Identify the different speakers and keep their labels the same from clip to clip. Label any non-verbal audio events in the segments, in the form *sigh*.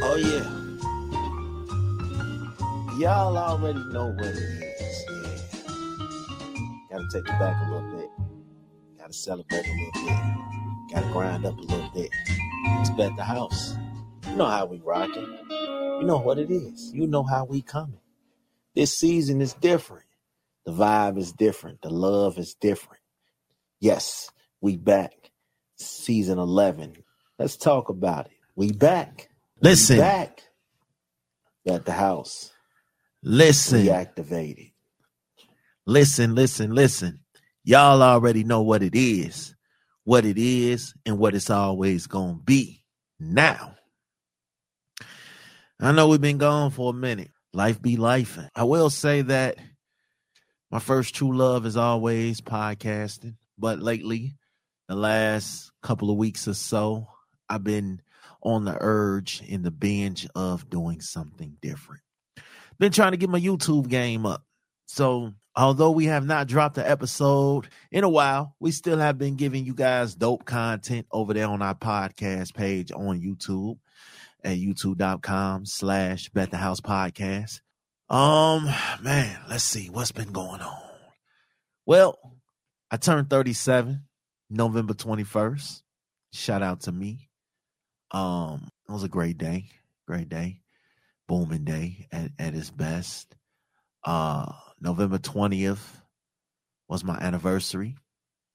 Speaker 1: Oh yeah. Y'all already know what it is. Yeah. Gotta take it back a little bit. Gotta celebrate a little bit. Gotta grind up a little bit. Expect the house. You know how we rocking. You know what it is. You know how we coming. This season is different. The vibe is different. The love is different. Yes, we back. Season 11. Let's talk about it. We back.
Speaker 2: Listen.
Speaker 1: We back. At the house.
Speaker 2: Listen.
Speaker 1: Reactivated.
Speaker 2: Listen, listen, listen. Y'all already know what it is, what it is, and what it's always going to be. Now, I know we've been gone for a minute. Life be life. I will say that my first true love is always podcasting, but lately, the last couple of weeks or so, I've been on the urge in the binge of doing something different. Been trying to get my YouTube game up. So, although we have not dropped an episode in a while, we still have been giving you guys dope content over there on our podcast page on YouTube at youtube.com slash bet the house podcast. Um, man, let's see what's been going on. Well, I turned 37 November 21st. Shout out to me. Um, it was a great day, great day, booming day at, at its best. Uh, November 20th was my anniversary.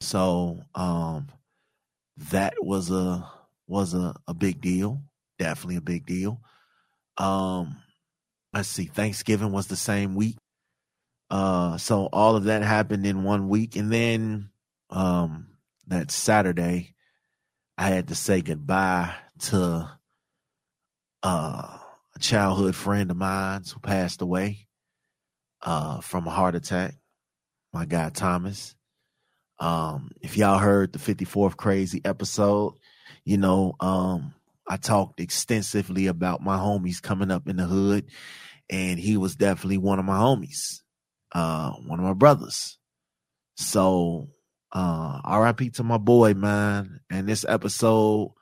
Speaker 2: So, um, that was a, was a, a big deal. Definitely a big deal. Um, let's see, Thanksgiving was the same week. Uh, so all of that happened in one week. And then, um, that Saturday, I had to say goodbye to uh, a childhood friend of mine who passed away uh, from a heart attack. My guy Thomas. Um, if y'all heard the 54th crazy episode, you know, um, I talked extensively about my homies coming up in the hood, and he was definitely one of my homies, uh, one of my brothers. So, uh, RIP to my boy, man. And this episode,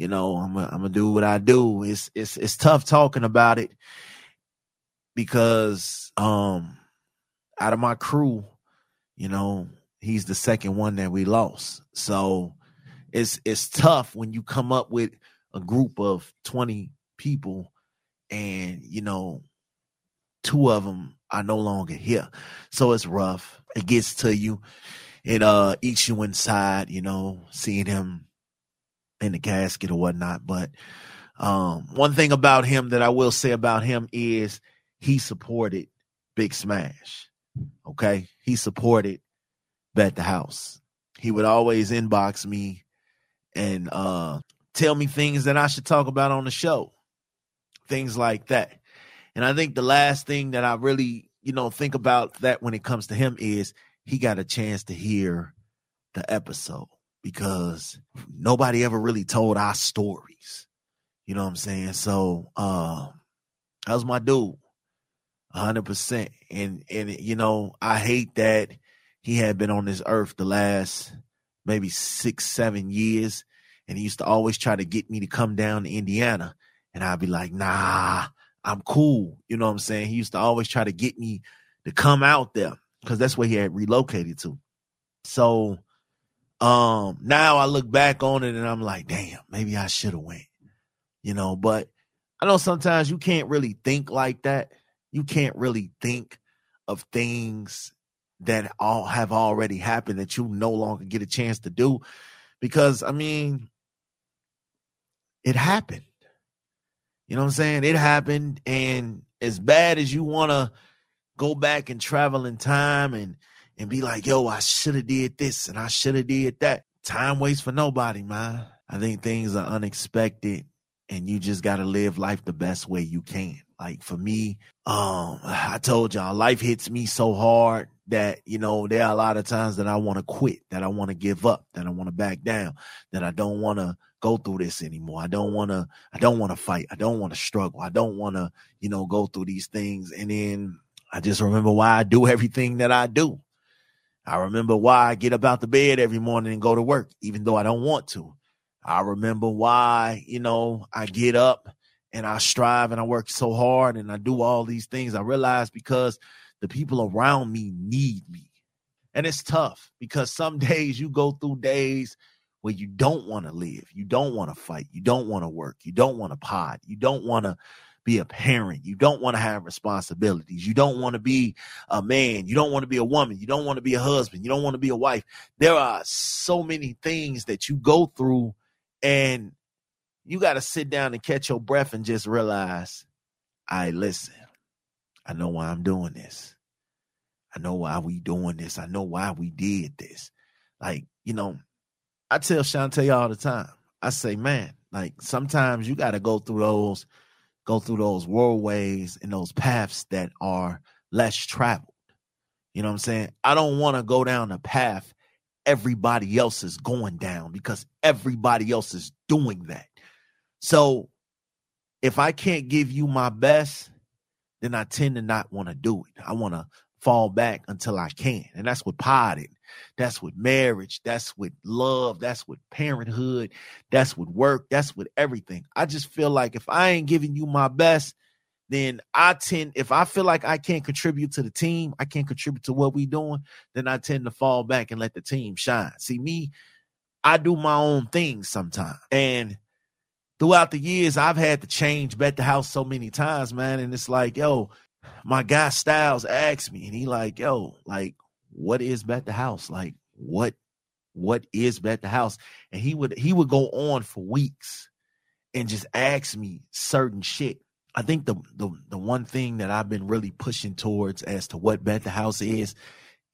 Speaker 2: you know, I'm gonna do what I do. It's it's it's tough talking about it because um out of my crew, you know, he's the second one that we lost. So it's it's tough when you come up with a group of 20 people and you know two of them are no longer here. So it's rough. It gets to you. It uh eats you inside, you know, seeing him in the casket or whatnot. But um, one thing about him that I will say about him is he supported Big Smash. Okay. He supported Bet the House. He would always inbox me and uh, tell me things that I should talk about on the show. Things like that. And I think the last thing that I really, you know, think about that when it comes to him is he got a chance to hear the episode because nobody ever really told our stories. You know what I'm saying? So um that was my dude. hundred percent. And and you know, I hate that he had been on this earth the last maybe six, seven years. And he used to always try to get me to come down to Indiana. And I'd be like, nah, I'm cool. You know what I'm saying? He used to always try to get me to come out there because that's where he had relocated to. So um, now I look back on it and I'm like, damn, maybe I should have went. You know, but I know sometimes you can't really think like that. You can't really think of things that all have already happened that you no longer get a chance to do because I mean it happened. You know what I'm saying? It happened and as bad as you want to go back and travel in time and and be like, yo, I should have did this and I should have did that. Time waits for nobody, man. I think things are unexpected and you just got to live life the best way you can. Like for me, um, I told y'all life hits me so hard that, you know, there are a lot of times that I want to quit, that I want to give up, that I want to back down, that I don't want to go through this anymore. I don't want to, I don't want to fight. I don't want to struggle. I don't want to, you know, go through these things. And then I just remember why I do *laughs* everything that I do. I remember why I get up out the bed every morning and go to work, even though I don't want to. I remember why, you know, I get up and I strive and I work so hard and I do all these things. I realize because the people around me need me. And it's tough because some *laughs* days you go through days where you don't want to live, you don't want to fight, you don't want to work, you don't want to pod, you don't want to be a parent, you don't want to have responsibilities, you don't want to be a man, you don't want to be a woman, you don't want to be a husband, you don't want to be a wife. There are so many things that you go through, and you got to sit down and catch your breath and just realize, I listen, I know why I'm doing this. I know why we doing this. I know why we did this. Like, you know, I tell Shantae all the time. I say, man, like sometimes you got to go through those, go through those ways and those paths that are less traveled. You know what I'm saying? I don't want to go down a path everybody else is going down because everybody else is doing that. So if I can't give you my best, then I tend to not want to do it. I want to fall back until I can. And that's with potting. That's with marriage. That's with love. That's with parenthood. That's with work. That's with everything. I just feel like if I ain't giving you my best, then I tend, if I feel like I can't contribute to the team, I can't contribute to what we doing, then I tend to fall back and let the team shine. See, me, I do my own thing sometimes. And throughout the years, I've had to change bet the house so many times, man. And it's like, yo, my guy Styles asked me, and he like, yo, like, what is bet the house? Like, what what is bet the house? And he would he would go on for weeks and just ask me certain shit. I think the the the one thing that I've been really pushing towards as to what bet the house is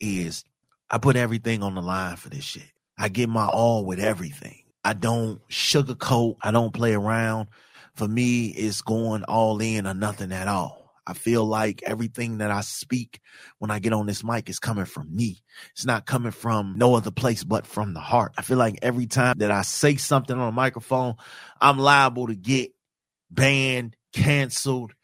Speaker 2: is I put everything on the line for this shit. I give my all with everything. I don't sugarcoat. I don't play around. For me, it's going all in or nothing at all. I feel like everything that I speak when I get on this mic is coming from me. It's not coming from no other place but from the heart. I feel like every time that I say something on a microphone, I'm liable to get banned, canceled,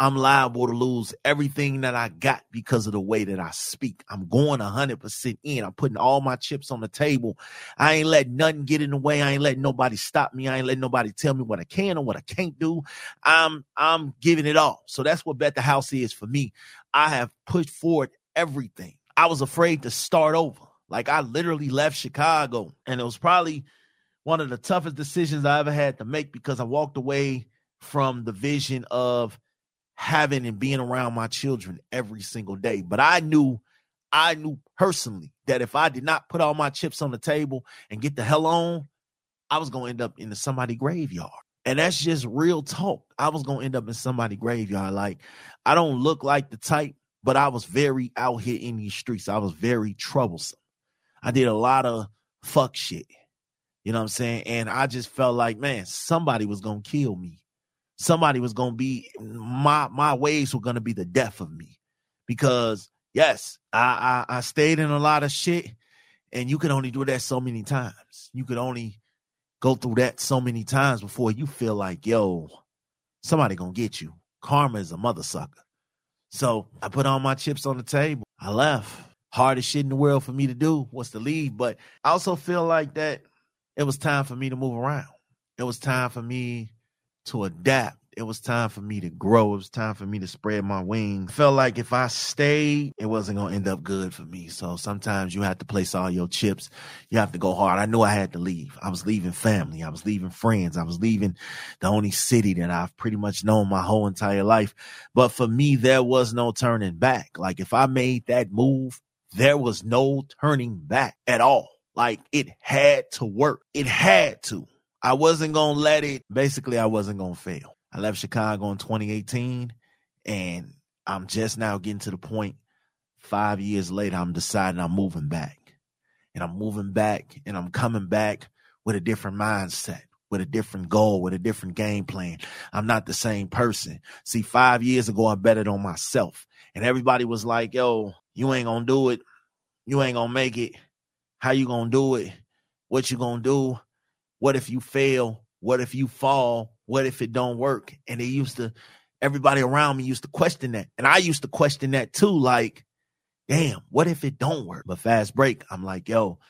Speaker 2: I'm liable to lose everything that I got because of the way that I speak. I'm going 100% in. I'm putting all my chips on the table. I ain't letting nothing get in the way. I ain't letting nobody stop me. I ain't letting nobody tell me what I can or what I can't do. I'm I'm giving it all. So that's what Bet the House is for me. I have pushed forward everything. I was afraid to start over. Like I literally left Chicago and it was probably one of the toughest decisions I ever had to make because I walked away from the vision of having and being around my children every single day. But I knew, I knew personally that if I did not put all my chips on the table and get the hell on, I was to end up in somebody graveyard. And that's just real talk. I was to end up in somebody graveyard. Like, I don't look like the type, but I was very out here in these streets. I was very troublesome. I did a lot of fuck shit. You know what I'm saying? And I just felt like, man, somebody was to kill me somebody was to be my my ways were to be the death of me. Because yes I, I i stayed in a lot of shit and you can only do that so many times. You could only go through that so many times before you feel like yo somebody gonna get you. Karma is a mother sucker so i put all my chips on the table. I left. Hardest shit in the world for me to do was to leave but i also feel like that it was time for me to move around. It was time for me to adapt. It was time for me to grow. It was time for me to spread my wings. Felt like if I stayed, it wasn't going to end up good for me. So sometimes you have to place all your chips. You have to go hard. I knew I had to leave. I was leaving family. I was leaving friends. I was leaving the only city that I've pretty much known my whole entire life. But for me, there was no turning back. Like if I made that move, there was no turning back at all. Like it had to work. It had to. I wasn't going to let it, basically, I wasn't going to fail. I left Chicago in 2018, and I'm just now getting to the point five years later, I'm deciding I'm moving back. And I'm moving back and I'm coming back with a different mindset, with a different goal, with a different game plan. I'm not the same person. See, five years ago, I betted on myself. And everybody was like, yo, you ain't gonna do it. You ain't gonna make it. How you gonna do it? What you gonna do? What if you fail? What if you fall? What if it don't work? And they used to, everybody around me used to question that. And I used to question that too. Like, damn, what if it don't work? But fast break, I'm like, yo,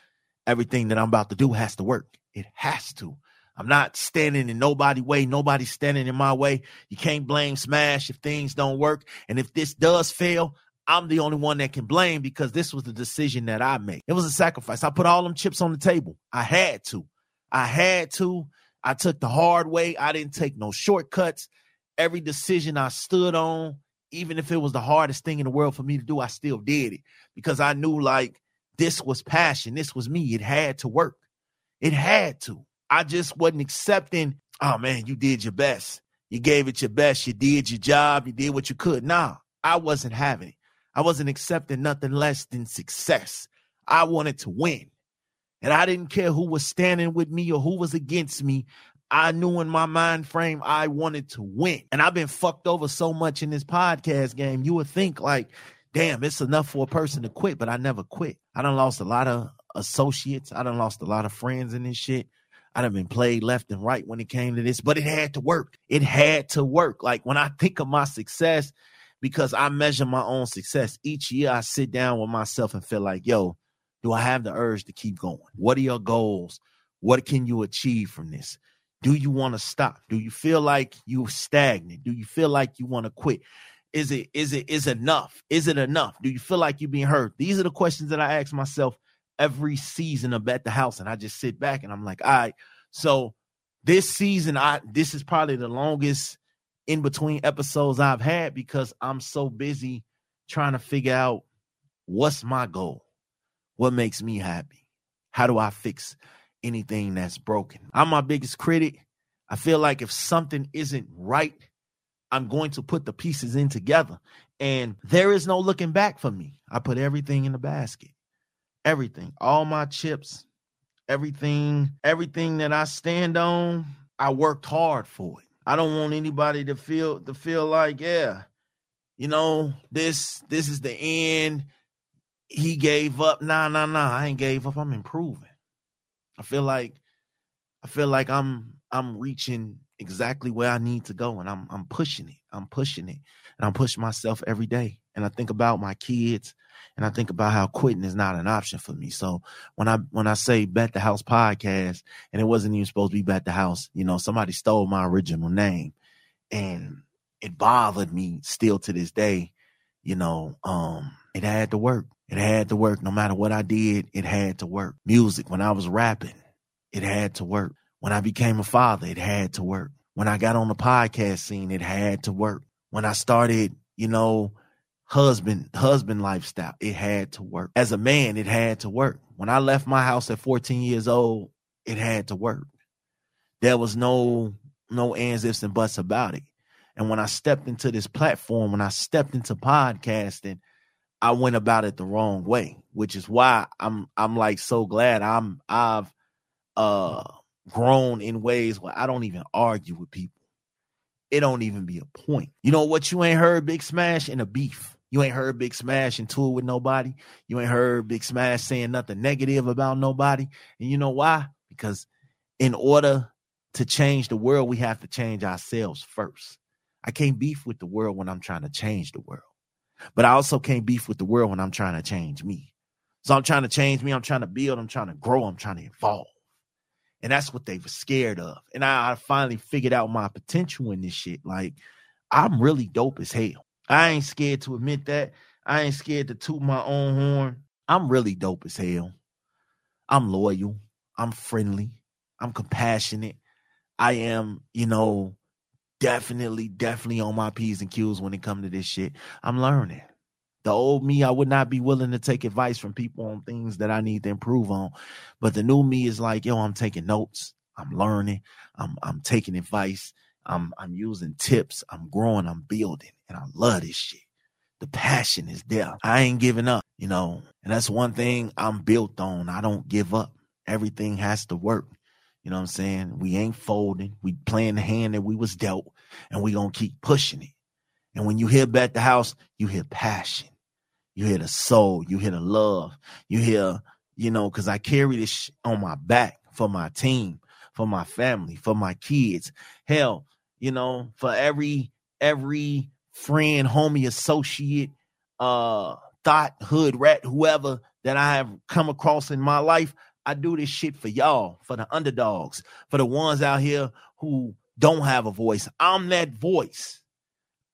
Speaker 2: everything that I'm about to do has to work. It has to. I'm not standing in nobody way. Nobody's standing in my way. You can't blame Smash if things don't work. And if this does fail, I'm the only one that can blame because this was the decision that I made. It was a sacrifice. I put all them chips on the table. I had to. I had to. I took the hard way. I didn't take no shortcuts. Every decision I stood on, even if it was the hardest thing in the world for me to do, I still did it because I knew like this was passion. This was me. It had to work. It had to. I just wasn't accepting, oh man, you did your best. You gave it your best. You did your job. You did what you could. Nah, I wasn't having it. I wasn't accepting nothing less than success. I wanted to win. And I didn't care who was standing with me or who was against me. I knew in my mind frame I wanted to win. And I've been fucked over so much in this podcast game. You would think like, damn, it's enough for a person to quit, but I never quit. I done lost a lot of associates. I done lost a lot of friends in this shit. I done been played left and right when it came to this, but it had to work. It had to work. Like when I think of my success, because I measure my own success each year, I sit down with myself and feel like, yo, do I have the urge to keep going? What are your goals? What can you achieve from this? Do you want to stop? Do you feel like you're stagnant? Do you feel like you want to quit? Is it is it is enough? Is it enough? Do you feel like you're being hurt? These are the questions that I ask myself every season of Bet the House, and I just sit back and I'm like, all right. So this season, I this is probably the longest in between episodes I've had because I'm so busy trying to figure out what's my goal, what makes me happy, how do I fix anything that's broken. I'm my biggest critic. I feel like if something isn't right, I'm going to put the pieces in together. And there is no looking back for me. I put everything in the basket. Everything. All my chips, everything, everything that I stand on, I worked hard for it. I don't want anybody to feel to feel like, yeah, you know, this this is the end. He gave up. Nah, nah, nah. I ain't gave up. I'm improving. I feel like I feel like I'm I'm reaching exactly where I need to go and I'm I'm pushing it. I'm pushing it. And I'm pushing myself every day. And I think about my kids and I think about how quitting is not an option for me. So when I when I say Bet the House podcast and it wasn't even supposed to be Bet the House, you know, somebody stole my original name and it bothered me still to this day, you know, um it had to work. It had to work. No matter what I did, it had to work. Music, when I was rapping, it had to work. When I became a father, it had to work. When I got on the podcast scene, it had to work. When I started, you know, husband, husband lifestyle, it had to work. As a man, it had to work. When I left my house at 14 years old, it had to work. There was no no ands, ifs, and buts about it. And when I stepped into this platform, when I stepped into podcasting, I went about it the wrong way, which is why I'm I'm like so glad I'm I've uh grown in ways where I don't even argue with people. It don't even be a point. You know what you ain't heard Big Smash in a beef. You ain't heard Big Smash into it with nobody. You ain't heard Big Smash saying nothing negative about nobody. And you know why? Because in order to change the world, we have to change ourselves first. I can't beef with the world when I'm trying to change the world. But I also can't beef with the world when I'm trying to change me. So I'm trying to change me. I'm trying to build. I'm trying to grow. I'm trying to evolve. And that's what they were scared of. And I, I finally figured out my potential in this shit. Like, I'm really dope as hell. I ain't scared to admit that. I ain't scared to toot my own horn. I'm really dope as hell. I'm loyal. I'm friendly. I'm compassionate. I am, you know, definitely, definitely on my P's and Q's when it comes to this shit. I'm learning. The old me, I would not be willing to take advice from people on things that I need to improve on. But the new me is like, yo, I'm taking notes. I'm learning. I'm I'm taking advice. I'm I'm using tips. I'm growing. I'm building. And I love this shit. The passion is there. I ain't giving up, you know. And that's one thing I'm built on. I don't give up. Everything has to work. You know what I'm saying? We ain't folding. We playing the hand that we was dealt, and we gonna keep pushing it. And when you hear Bet the House, you hear passion. You hear the soul. You hear the love. You hear, you know, because I carry this on my back for my team, for my family, for my kids. Hell, you know, for every every friend, homie, associate, uh, thought, hood, rat, whoever that I have come across in my life, I do this shit for y'all, for the underdogs, for the ones out here who don't have a voice. I'm that voice.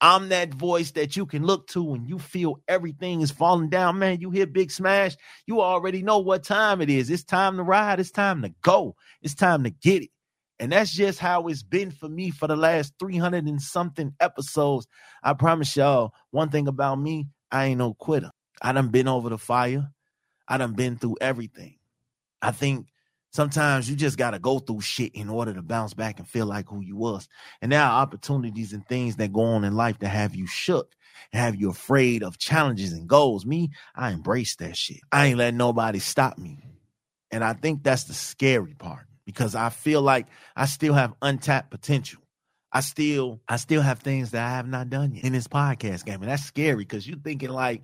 Speaker 2: I'm that voice that you can look to when you feel everything is falling down. Man, you hear Big Smash, you already know what time it is. It's time to ride. It's time to go. It's time to get it. And that's just how it's been for me for the last 300 and something episodes. I promise y'all, one thing about me, I ain't no quitter. I done been over the fire. I done been through everything. I think sometimes you just got to go through shit in order to bounce back and feel like who you was. And there are opportunities and things that go on in life that have you shook and have you afraid of challenges and goals. Me, I embrace that shit. I ain't letting nobody stop me. And I think that's the scary part because I feel like I still have untapped potential. I still I still have things that I have not done yet in this podcast game. And that's scary because you're thinking like,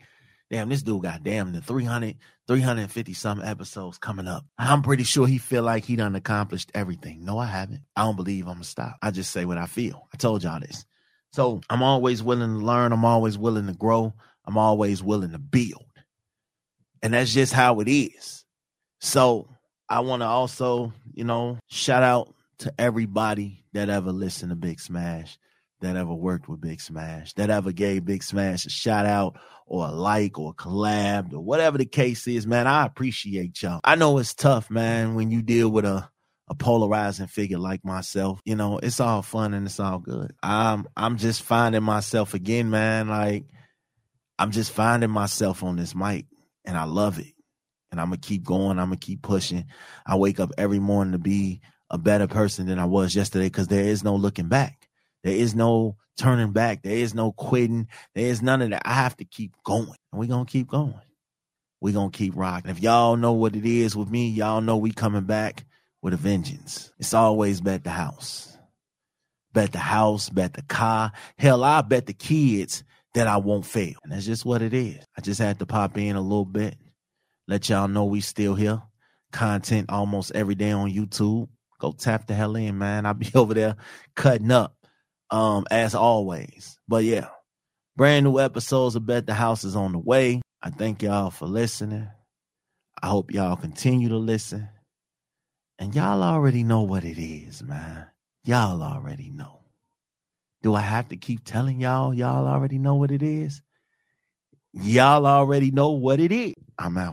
Speaker 2: damn, this dude got damn the 300, 350 some episodes coming up. I'm pretty sure he feel like he done accomplished everything. No, I haven't. I don't believe I'm gonna stop. I just say what I feel. I told y'all this. So I'm always willing to learn. I'm always willing to grow. I'm always willing to build. And that's just how it is. So I want to also, you know, shout out to everybody that ever listened to Big Smash, that ever worked with Big Smash, that ever gave Big Smash a shout out or a like or a collab or whatever the case is, man. I appreciate y'all. I know it's tough, man, when you deal with a a polarizing figure like myself. You know, it's all fun and it's all good. I'm I'm just finding myself again, man. Like I'm just finding myself on this mic and I love it and I'm gonna keep going. I'm gonna keep pushing. I wake up every morning to be a better person than I was yesterday because there is no looking back. There is no turning back. There is no quitting. There is none of that. I have to keep going, and we're gonna keep going. We're gonna keep rocking. If y'all know what it is with me, y'all know we coming back with a vengeance. It's always bet the house. Bet the house, bet the car. Hell, I bet the kids that I won't fail. And that's just what it is. I just had to pop in a little bit let y'all know we still here. Content almost every day on YouTube. Go tap the hell in, man. I'll be *laughs* over there cutting up. Um, as always. But yeah, brand new episodes of Bet the House is on the way. I thank y'all for listening. I hope y'all continue to listen. And y'all already know what it is, man. Y'all already know. Do I have to keep telling y'all? Y'all already know what it is? Y'all already know what it is. I'm out.